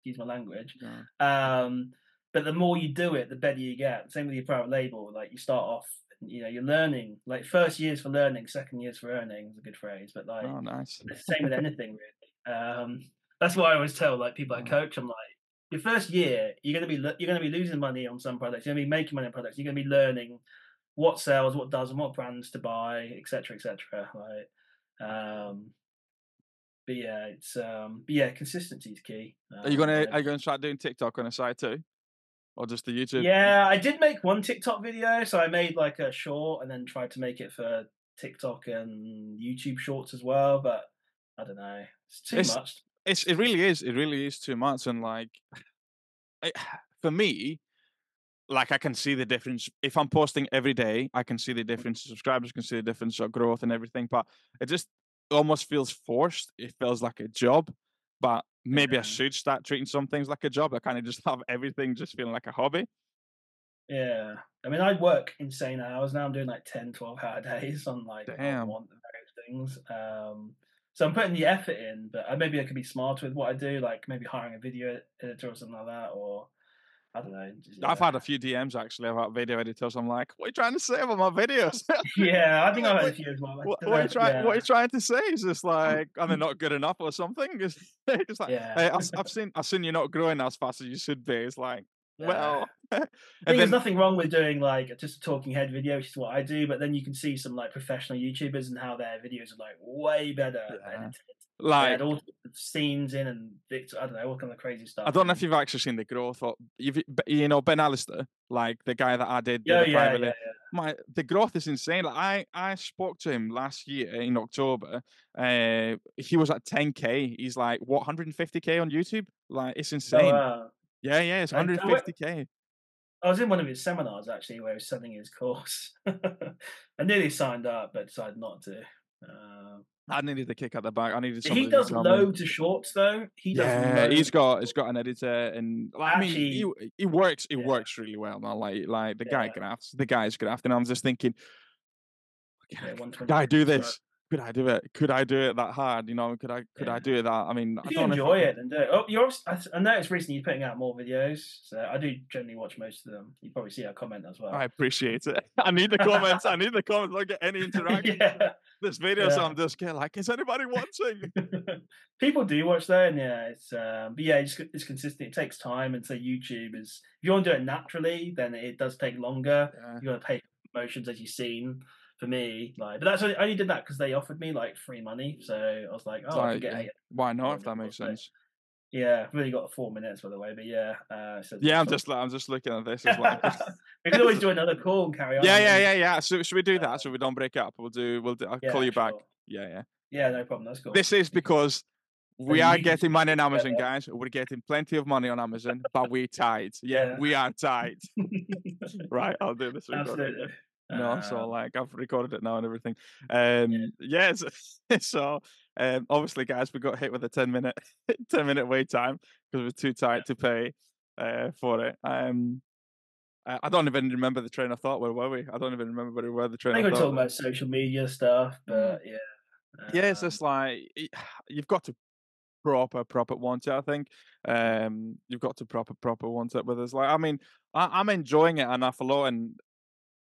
excuse my language. yeah. Um, but the more you do it, the better you get. Same with your private label. Like you start off, you know, you're learning. Like first year's for learning, second year's for earning is a good phrase. But like Oh, nice. same with anything really. Um, that's why I always tell like people I coach. I'm like, your first year, you're gonna be lo- you're gonna be losing money on some products. You're gonna be making money on products. You're gonna be learning what sells, what doesn't, what brands to buy, etc., etc. Right. Um, but yeah, it's um, but yeah, consistency is key. Are you Um, gonna and- Are you gonna start doing TikTok on the side too, or just the YouTube? Yeah, I did make one TikTok video. So I made like a short and then tried to make it for TikTok and YouTube shorts as well. But I don't know. It's too It's- much. it's it really is it really is too much and like I, <sighs> for me like i can see the difference if i'm posting every day i can see the difference subscribers can see the difference of growth and everything but it just almost feels forced it feels like a job but maybe i should start treating some things like a job i kind of just <laughs> have everything just feeling like a hobby Yeah. I mean, I work insane hours now. I'm doing like 10, 12 hour <laughs> days on like Damn. want various things. Um, so I'm putting the effort in, but I, maybe I could be smarter with what I do, like maybe hiring a video editor or something like that, or I don't know. just- i've had a few dms actually about video editors i'm like what are you trying to say about my videos <laughs> yeah, I think I've had a few as well. What, what are you trying? What are you trying to say? Is just <laughs> like are they not good enough or something? It's, <laughs> it's like Yeah. hey, I've, I've seen I've seen you're not growing as fast as you should be. It's like well, I and think there's nothing wrong with doing like just a talking head video, which is what I do. But then you can see some like professional YouTubers and how their videos are like way better. Yeah. Edited. They like had all scenes in and I don't know all kind of crazy stuff. I don't know if you've actually seen the growth. Or you've you know Ben Alistair, like the guy that I did. Yeah, the yeah, yeah, My the growth is insane. Like I I spoke to him last year in October. Uh, he was at 10k. He's like what 150k on YouTube. Like it's insane. Oh, wow. Yeah, yeah, it's I- I went- 150k. I was in one of his seminars actually, where he was selling his course. <laughs> I nearly signed up, but decided not to. Um, I needed the kick at the back. I needed. To. He does loads of shorts though. He does. yeah, he's got he's got an editor, and like, I mean, he he works he yeah. works really well. Man, like like the guy Yeah. grafts, the guy's grafting. I'm just thinking, Yeah, 120 guy, do this. Could I do it? Could I do it that hard? You know, could I could I do it that? I mean, I If you don't I enjoy it, then do it. Oh, you're. I, I noticed recently you're putting out more videos, so I do generally watch most of them. You probably see our comment as well. I appreciate it. <laughs> I need the comments. I need the comments. I get any <laughs> interaction. yeah. This video, so Yeah. I'm just getting like, is anybody watching? <laughs> People do watch though, and yeah, it's um, but yeah, it's, it's consistent. It takes time, and so YouTube is if you want to do it naturally, then it does take longer. Yeah. You got to pay promotions as you've seen. For me, like, but that's only, I only did that because they offered me like free money, so I was like, oh, I like, could get yeah, why not? If that makes also- sense. Yeah, I've really got four minutes by the way, but yeah, uh, so Yeah, I'm just like I'm just looking at this. <laughs> As like, we can always do another call and carry on. yeah, yeah, yeah, yeah. So should we do Uh, that so we don't break up? We'll do. We'll do. I'll yeah, call you back. Yeah, yeah. Yeah, no problem. That's cool. This is <laughs> because we are getting money on. <laughs> Amazon, guys. We're getting plenty of money on Amazon, but we're tight. Yeah, Yeah. we are tight. Right, I'll do this. Absolutely. No, so Um, like I've recorded it now and everything. Um, yes. <laughs> so um, obviously, guys, we got hit with a ten minute, <laughs> ten minute wait time because we're too tight to pay uh, for it. Um, I don't even remember the train of thought. Where were we? I don't even remember where, where the train. I think we're talking about social media stuff, but yeah. yeah, it's um, just like <sighs> you've got to proper proper want it. I think um, you've got to proper proper want it with us. Like, I mean, I, I'm enjoying it an awful lot, and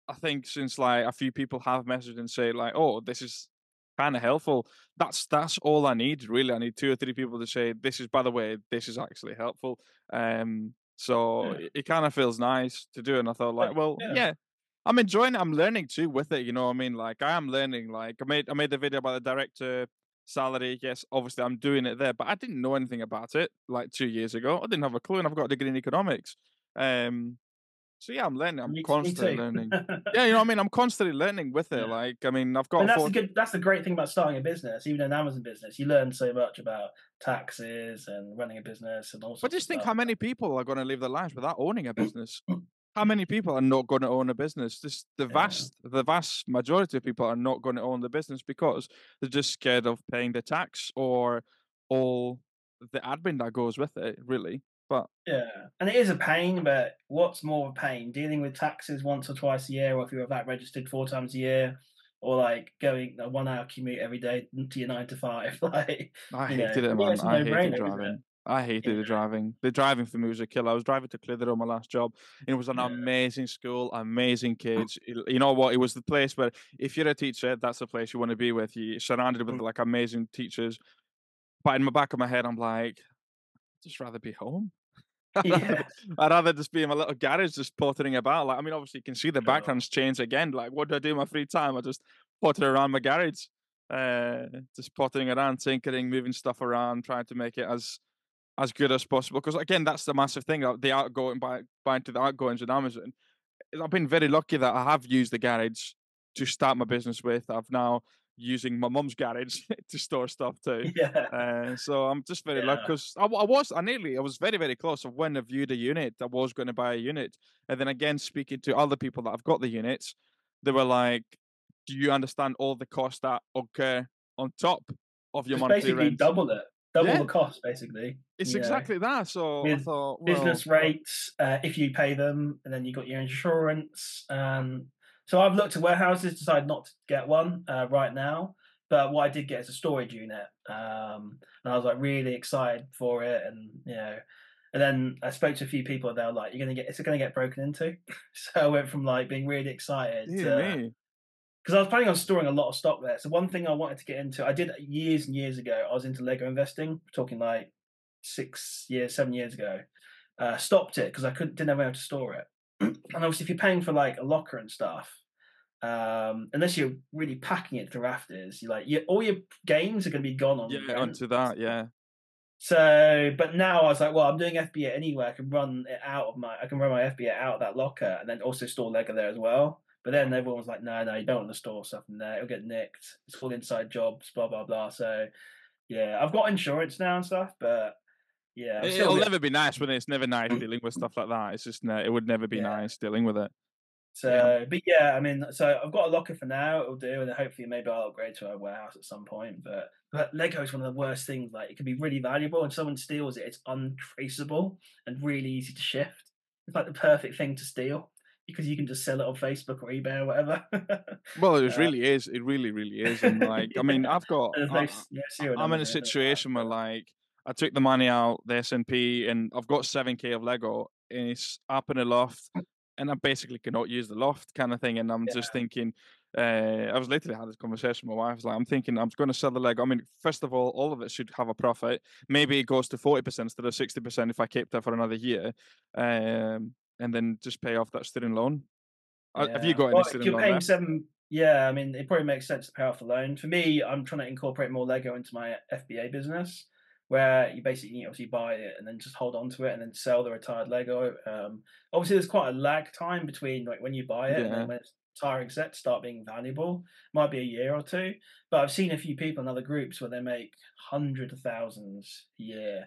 I think since like a few people have messaged and say like, "Oh, this is kind of helpful," that's that's all I need really. I need two or three people to say, "This is, by the way, this is actually helpful." Um, so Yeah. it, it kind of feels nice to do, and I thought like, Like, well, yeah. yeah. I'm enjoying it. I'm learning too with it. You know what I mean? Like I am learning. Like I made I made the video about the director salary. Yes, obviously I'm doing it there, but I didn't know anything about it like two years ago. I didn't have a clue, and I've got a degree in economics. Um, so yeah, I'm learning. I'm me- me constantly too. learning. <laughs> Yeah, you know what I mean. I'm constantly learning with it. Yeah. Like I mean, I've got. and that's four- the good. That's the great thing about starting a business, even an Amazon business. You learn so much about taxes and running a business and all. But just think how many people are going to live their lives without owning a business. <coughs> How many people are not going to own a business? This the Yeah. vast the vast majority of people are not going to own the business because they're just scared of paying the tax or all the admin that goes with it. Really, but Yeah, and it is a pain, but what's more of a pain? Dealing with taxes once or twice a year, or if you're VAT registered four times a year, or like going a one hour commute every day to your nine to five. <laughs> Like, I You know, hated it, man. a I hated no-brainer, driving. I hated the driving. The driving for me was a killer. I was driving to Clitheroe, my last job. and It was an Yeah. amazing school, amazing kids. You know what? It was the place where if you're a teacher, that's the place you want to be with. You're surrounded with Mm. like amazing teachers. But in the back of my head, I'm like, just rather be home. I'd, <laughs> Yeah. rather, I'd rather just be in my little garage, just pottering about. Like, I mean, obviously, you can see the background's change again. Like, what do I do in my free time? I just potter around my garage, uh, just pottering around, tinkering, moving stuff around, trying to make it as as good as possible. Because again, that's the massive thing. The outgoing by buying to the outgoings on Amazon. I've been very lucky that I have used the garage to start my business with. I've now using my mum's garage <laughs> to store stuff too. <laughs> yeah, Uh, so I'm just very lucky Yeah. because I, was I nearly I was very very close of when I viewed a unit I was going to buy a unit and then again speaking to other people that have got the units they were like do you understand all the costs that occur on top of your monthly basically rent double it, double Yeah. the cost, basically. it's know. exactly that so I thought well, business rates uh, if you pay them, and then you got your insurance. Um, so I've looked at warehouses, decided not to get one uh, right now. But what I did get is a storage unit, um, and I was like really excited for it, and you know, and then I spoke to a few people, and they were like, "You're gonna get, it's gonna get broken into." <laughs> so I went from like being really excited to because I was planning on storing a lot of stock there. So one thing I wanted to get into, I did years and years ago. I was into Lego investing, talking like six years, seven years ago. Uh, stopped it because I couldn't didn't have where to store it. And obviously, if you're paying for like a locker and stuff, um, unless you're really packing it to rafters, you're like you, all your games are going to be gone on. yeah onto that yeah So, but now I was like, well, I'm doing FBA anyway. I can run it out of my, I can run my FBA out of that locker and then also store Lego there as well. But then everyone was like, no, no, you don't want to store stuff in there. It'll get nicked. It's all inside jobs, blah blah blah. So, yeah, I've got insurance now and stuff, but yeah, it, it'll a never be nice when it's never nice dealing with stuff like that it's just ne- it would never be Yeah. nice dealing with it So, but yeah, I mean, so I've got a locker for now. It'll do, and then hopefully maybe I'll upgrade to a warehouse at some point. But but Lego is one of the worst things. Like it can be really valuable, and someone steals it, it's untraceable and really easy to shift. It's like the perfect thing to steal. because you can just sell it on Facebook or eBay or whatever. <laughs> Well, it uh, really is. It really, really is. And like, I <laughs> mean. I've got, no I, I'm in a numbers or anything like that, situation where like I took the money out, the S and P, and I've got seven k of Lego, and it's up in a loft, <laughs> and I basically cannot use the loft kind of thing. And I'm just thinking, uh, I was literally had this conversation with my wife. I was like, I'm thinking I'm going to sell the Lego. I mean, first of all, all of it should have a profit. Maybe it goes to forty percent instead of sixty percent if I kept it for another year, um, and then just pay off that student loan. Uh, Have you got any Well, student you're loan paying seven, yeah, I mean, it probably makes sense to pay off the loan. For me, I'm trying to incorporate more Lego into my FBA business, where you basically obviously buy it and then just hold on to it and then sell the retired Lego. Um, obviously, there's quite a lag time between like when you buy it and Yeah. then when it's retiring sets start being valuable. Might be a year or two, but I've seen a few people in other groups where they make hundreds of thousands a year.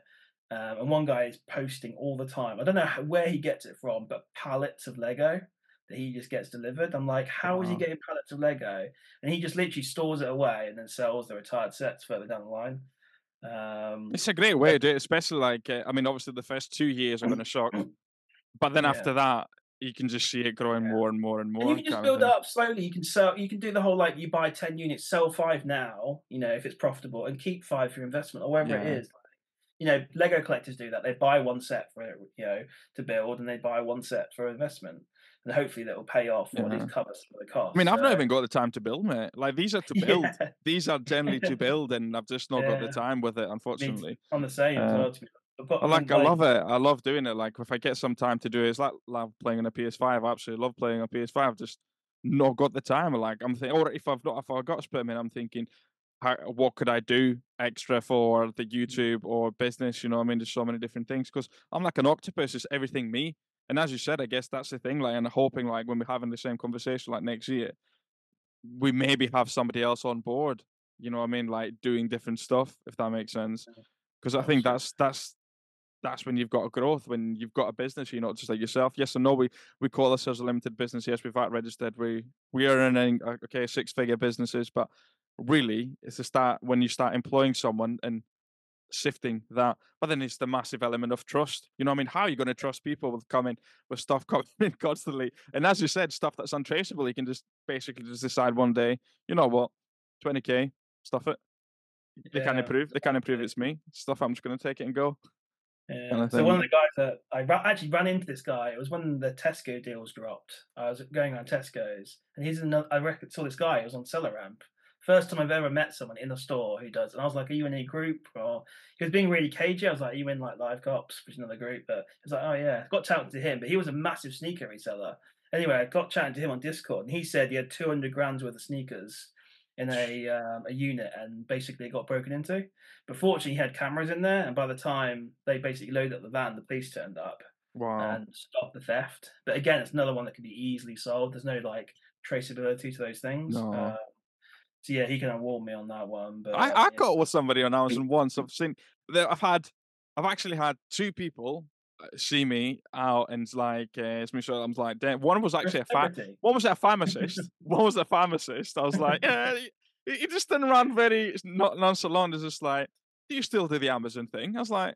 Um, and one guy is posting all the time. I don't know how, where he gets it from, but pallets of Lego that he just gets delivered. I'm like, how is he getting pallets of Lego? And he just literally stores it away and then sells the retired sets further down the line. Um, It's a great way to do it, especially like uh, I mean, obviously the first two years are going to shock, but then Yeah. after that, you can just see it growing Yeah. more and more and more. and you can just build it up slowly. You can sell. You can do the whole like you buy ten units, sell five now. You know if it's profitable, and keep five for investment or whatever it Yeah. is. You know, Lego collectors do that. They buy one set for you know to build, and they buy one set for investment, and hopefully that will pay off or at Yeah. least cover some of the costs. I mean, I've not even got the time to build, mate. Like these are to <laughs> build. yeah, These are generally to <laughs> build, and I've just not got the time with it, unfortunately. I'm the same as Uh, well. To be, I've got I like, I love it. I love doing it. Like if I get some time to do it, it's like love playing on a PS5. I absolutely love playing on a PS5. I've just not got the time. Like I'm thinking, or if I've not, if I got a split minute, I'm thinking, how, what could I do extra for the YouTube or business? You know, I mean, there's so many different things because I'm like an octopus. It's everything me. And as you said, I guess that's the thing. Like, and hoping like when we're having the same conversation like next year, we maybe have somebody else on board. You know what I mean? Like doing different stuff, if that makes sense. Because I think that's that's that's when you've got a growth, when you've got a business, you're not just like yourself. Yes and no, we we call ourselves a limited business. Yes, we've VAT registered. We we are earning uh, okay six figure businesses, but really it's the start when you start employing someone and sifting that. But then it's the massive element of trust. You know I mean? How are you going to trust people with coming with stuff <laughs> coming in constantly? And as you said, stuff that's untraceable, you can just basically just decide one day, you know what, 20k, stuff it. They can't Yeah, improve. They can't improve. It's me. Stuff. I'm just going to take it and go. Yeah. So one of the guys that I ra- actually ran into this guy. It was when the Tesco deals dropped. I was going on Tesco's, and he's another. I rec- saw this guy. He was on SellerAmp. First time I've ever met someone in a store who does. And I was like, "Are you in a group?" Or he was being really cagey. I was like, "Are you in like Live Cops, which is another group?" But he was like, "Oh yeah." Got chatting to him, but he was a massive sneaker reseller. Anyway, I got chatting to him on Discord, and he said he had two hundred grams worth of sneakers in a um, a unit, and basically it got broken into. But fortunately, he had cameras in there, and by the time they basically loaded up the van, the police turned up Wow. and stopped the theft. But again, it's another one that can be easily solved. There's no like traceability to those things. No. Uh, so yeah, he kind of warned me on that one. But I, I yeah. got with somebody on Amazon once. I've seen there. I've had, I've actually had two people uh, see me out and it's like, uh, it's me. So I'm like, damn. One was actually a celebrity. one was a pharmacist. <laughs> one was a pharmacist. I was like, yeah. He, he just didn't run very not nonchalant. It's just like, do you still do the Amazon thing? I was like,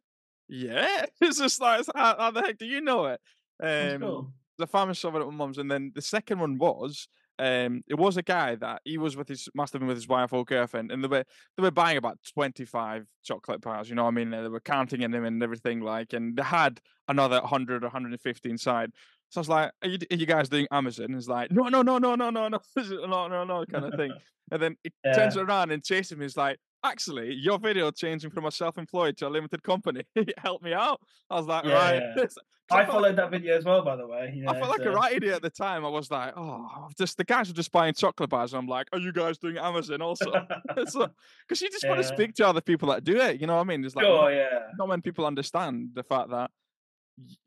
yeah. <laughs> It's just like, how, how the heck do you know it? Um, cool. the pharmacist over at my mum's, and then the second one was um, it was a guy that he was with his must have been with his wife or girlfriend, and they were they were buying about twenty five chocolate bars. You know what I mean? They were counting in them and everything like, and they had another 100 or 150 inside. So I was like, "Are you, are you guys doing Amazon?" He's like, "No, no, no, no, no, no, no, no, <laughs> no, no," no kind of thing. <laughs> And then he turns around and chases me. He's like, "Actually, your video changing from a self-employed to a limited company <laughs> help me out." I was like, Yeah, "Right." yeah. <laughs> I I felt like- followed that video as well, by the way. You know, I felt like a so- right idiot at the time. I was like, oh, just the guys are just buying chocolate bars. And I'm like, are you guys doing Amazon also? <laughs> Because you just want to speak to other people that do it. You know what I mean? It's like Sure, not, yeah. not when people understand the fact that y- If you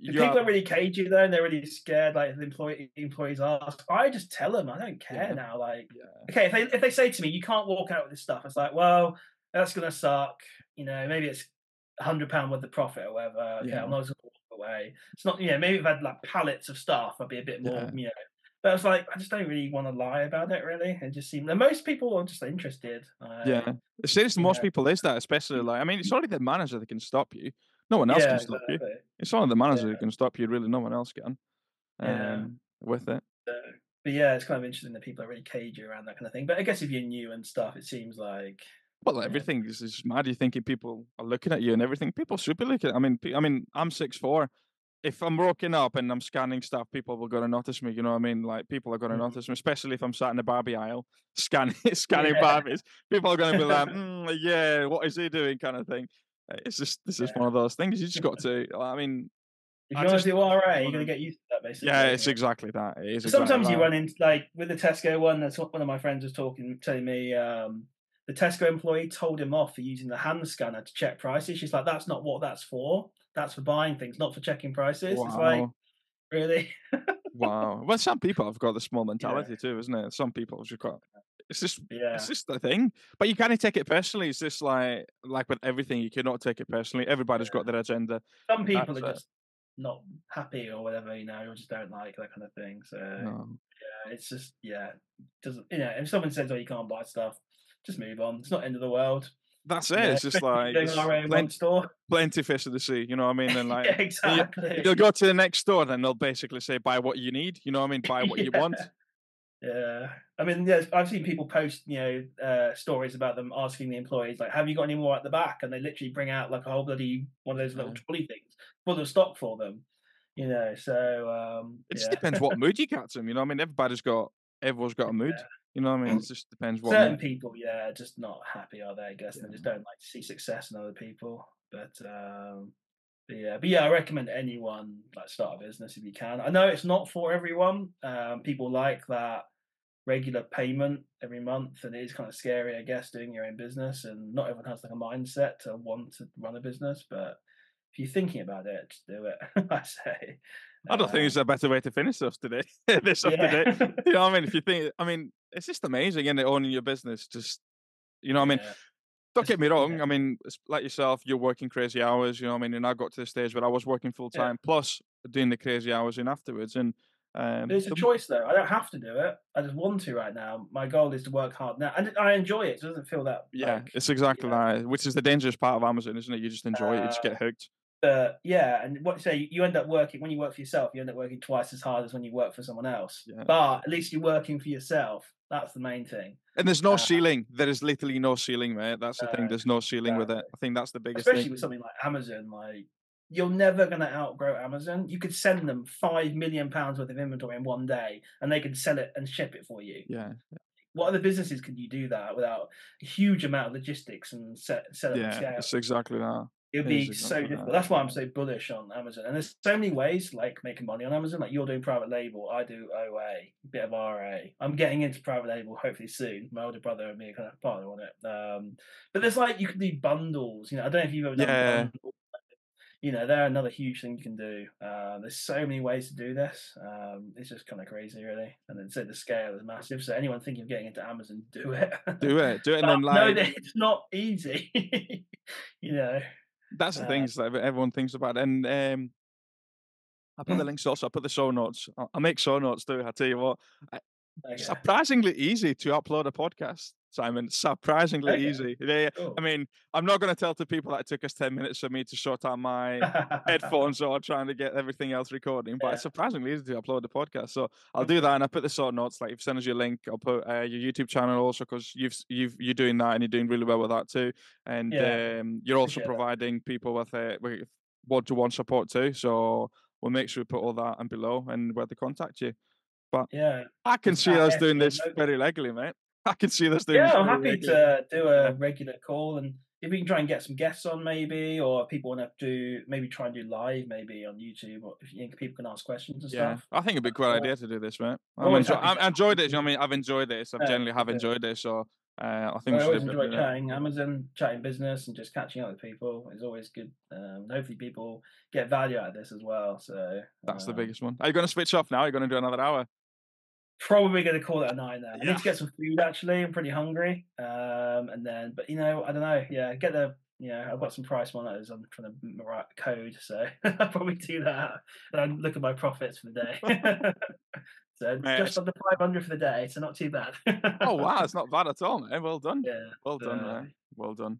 people are- really cagey though, and they're really scared. Like the employee employees ask, I just tell them I don't care Yeah. now. Like, Yeah. okay, if they if they say to me, you can't walk out with this stuff, it's like, well, that's gonna suck. You know, maybe it's a hundred pound worth of profit or whatever. Okay, Yeah. I'm not gonna walk away. It's not, you know, maybe if I had like pallets of stuff, I'd be a bit more, Yeah. you know. But it's like I just don't really want to lie about it. Really, it just seems. And most people are just interested. Yeah. um, The serious most yeah. people is that, especially like, I mean, it's only the manager that can stop you. No one else yeah, can stop you. It's only the manager who can stop you, really. No one else can. Yeah. Um, with it. So, but yeah, it's kind of interesting that people are really cagey around that kind of thing. But I guess if you're new and stuff, it seems like Well, yeah, everything is, is mad. You thinking people are looking at you and everything. People super looking. At I mean, I mean, I'm six four. If I'm walking up and I'm scanning stuff, people will gonna notice me. You know what I mean? Like people are gonna Mhm. notice me, especially if I'm sat in the Barbie aisle <laughs> scanning <laughs> scanning Yeah. Barbies. People are gonna be like, <laughs> mm, "Yeah, what is he doing?" kind of thing. Uh, It's just this is Yeah. one of those things. You just got <laughs> to. I mean, if you want to do RA, you're gonna get used to that basically. yeah, it's exactly that. It is. Exactly Sometimes you that. run into like with the Tesco one. That's what one of my friends was talking, telling me. Um, the Tesco employee told him off for using the hand scanner to check prices. She's like, "That's not what that's for. That's for buying things, not for checking prices." It's like, Wow. really? <laughs> Wow. Well, some people have got the small mentality too, isn't it? Some people have just got. It's just yeah. it's just a thing. But you can't take it personally. It's just like like with everything, you cannot take it personally. Everybody's got their agenda. Some people that's are it. just not happy or whatever, you know, or just don't like that kind of thing. So No. yeah, it's just yeah, doesn't you know? If someone says, "Oh, you can't buy stuff," just move on. It's not end of the world. That's it. know, It's just like it's RA in one plen- store. plenty fish in the sea. You know what I mean? And <laughs> like yeah, exactly. you'll go to the next store, then they'll basically say, "Buy what you need." You know what I mean? Buy what you <laughs> want. Yeah, I mean, yes, I've seen people post, you know, uh, stories about them asking the employees, like, "Have you got any more at the back?" And they literally bring out like a whole bloody one of those little Yeah. trolley things full of stock for them. You know, so um, It just yeah. depends what mood you catch them. You know I mean? Everybody's got everyone's got a mood. Yeah. You know what I mean? It <clears throat> just depends what certain mood. people, yeah, just not happy, are they? I guess and they just don't like to see success in other people. But um, but yeah, but yeah, I recommend anyone like start a business if you can. I know it's not for everyone. Um, people like that regular payment every month, and it is kind of scary, I guess, doing your own business. And not everyone has like a mindset to want to run a business, but if you're thinking about it, do it. <laughs> I say. I don't think Um, there's a better way to finish <laughs> this today. this yeah. today. You know what I mean? <laughs> If you think, I mean, it's just amazing, isn't it? Owning your business, just you know, what I mean, Yeah. don't get me wrong. yeah. I mean, it's like yourself, you're working crazy hours. You know, what I mean, and I got to the stage where I was working full time plus doing the crazy hours in afterwards. And um, It's a choice though. I don't have to do it. I just want to right now. My goal is to work hard now, and I enjoy it. So it doesn't feel that. yeah, like, it's exactly know. that. Which is the dangerous part of Amazon, isn't it? You just enjoy it. You just Uh, get hooked. uh, yeah, and what you say you end up working when you work for yourself. You end up working twice as hard as when you work for someone else. Yeah. But at least you're working for yourself. That's the main thing. And there's no uh, ceiling. There is literally no ceiling, mate. That's the thing. There's no ceiling with it. I think that's the biggest Especially thing. with something like Amazon. Like you're never going to outgrow Amazon. You could send them five million pounds worth of inventory in one day, and they can sell it and ship it for you. Yeah, What other businesses can you do that without a huge amount of logistics and set, set up yeah, scale? it's exactly that. It'd It be so difficult. that. That's why I'm so bullish on Amazon. And there's so many ways like making money on Amazon. Like you're doing private label, I do OA, a bit of RA. I'm getting into private label hopefully soon. My older brother and me are kind of partner on it. Um, but there's like you can do bundles. You know, I don't know if you've ever done Yeah. bundles. You know, they're another huge thing you can do. Um, there's so many ways to do this. Um, it's just kind of crazy, really. And then so the scale is massive. So anyone thinking of getting into Amazon, <laughs> do it. Do it, do it, and then like that <laughs> it's not easy. <laughs> you know. That's the Uh, things that everyone thinks about. And um, I put the <clears throat> links also. I put the show notes. I- I make show notes too. I tell you what, Okay. surprisingly easy to upload a podcast, Simon. Surprisingly Okay. easy. Yeah, yeah. Cool. I mean, I'm not going to tell to people that it took us ten minutes for me to sort out my <laughs> headphones or trying to get everything else recording, but Yeah. it's surprisingly easy to upload the podcast. So I'll do that, and I put the sort notes. Like, if you send us your link, I'll put uh, your YouTube channel also because you've you've you're doing that and you're doing really well with that too. And Yeah, um, you're also appreciate that. providing people with uh, with one-to-one support too. So we'll make sure we put all that and below and where to contact you. But yeah, I can see us doing this very regularly, mate. <laughs> I can see this doing. yeah. I'm happy regularly. to do a regular call, and if we can try and get some guests on, maybe, or people want to do maybe try and do live, maybe on YouTube, or if you think people can ask questions and Yeah, stuff. I think it'd be a great idea to do this, always enjoy- happy I'm enjoyed it. you know I mean, I've enjoyed this. I've Yeah, generally have yeah. enjoyed this. So uh, I think I always bit enjoy chatting Amazon, chatting business, and just catching up with people is always good. Um, hopefully, people get value out of this as well. So That's the um, biggest one. Are you going to switch off now? Are you going to do another hour? Probably going to call it a night now. I Yeah. need to get some food actually. I'm pretty hungry. Um, and then, but you know, I don't know. Yeah, get the. You know, I've got some price monitors. I'm trying to write code, so <laughs> I'll probably do that. And I look at my profits for the day. <laughs> so Mate, just under 500 for the day, so not too bad. Oh wow, <laughs> it's not bad at all, man. Well done. yeah, Well done, uh, man. Well done.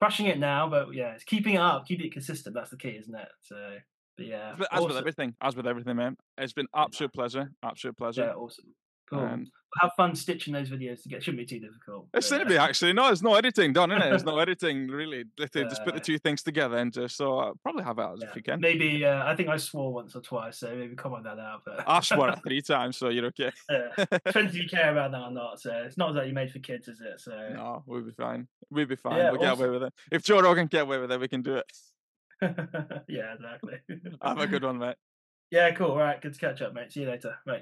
crushing it now, but yeah, it's keeping it up, keeping it consistent. That's the key, isn't it? So But yeah, But as with everything, as with everything, man, it's been absolute pleasure. Absolute pleasure. Yeah, awesome. Cool. And Have fun stitching those videos together. Shouldn't be too difficult. it's going to uh, be actually no, there's no editing done in it. There's no <laughs> editing really. Literally just put the Uh, two things together and just so uh, probably have it as yeah. if you can. Maybe uh, I think I swore once or twice, so maybe comment that out. But I swore <laughs> three times, so you're okay. uh, <laughs> depends if you care about that or not. So it's not that you made for kids, is it? So No, we'll be fine. We'll be fine. Yeah, we'll get away with it. If Joe Rogan can get away with it, we can do it. <laughs> yeah, exactly. Have a good one, mate. <laughs> yeah, cool. All right, good to catch up, mate. See you later. Right.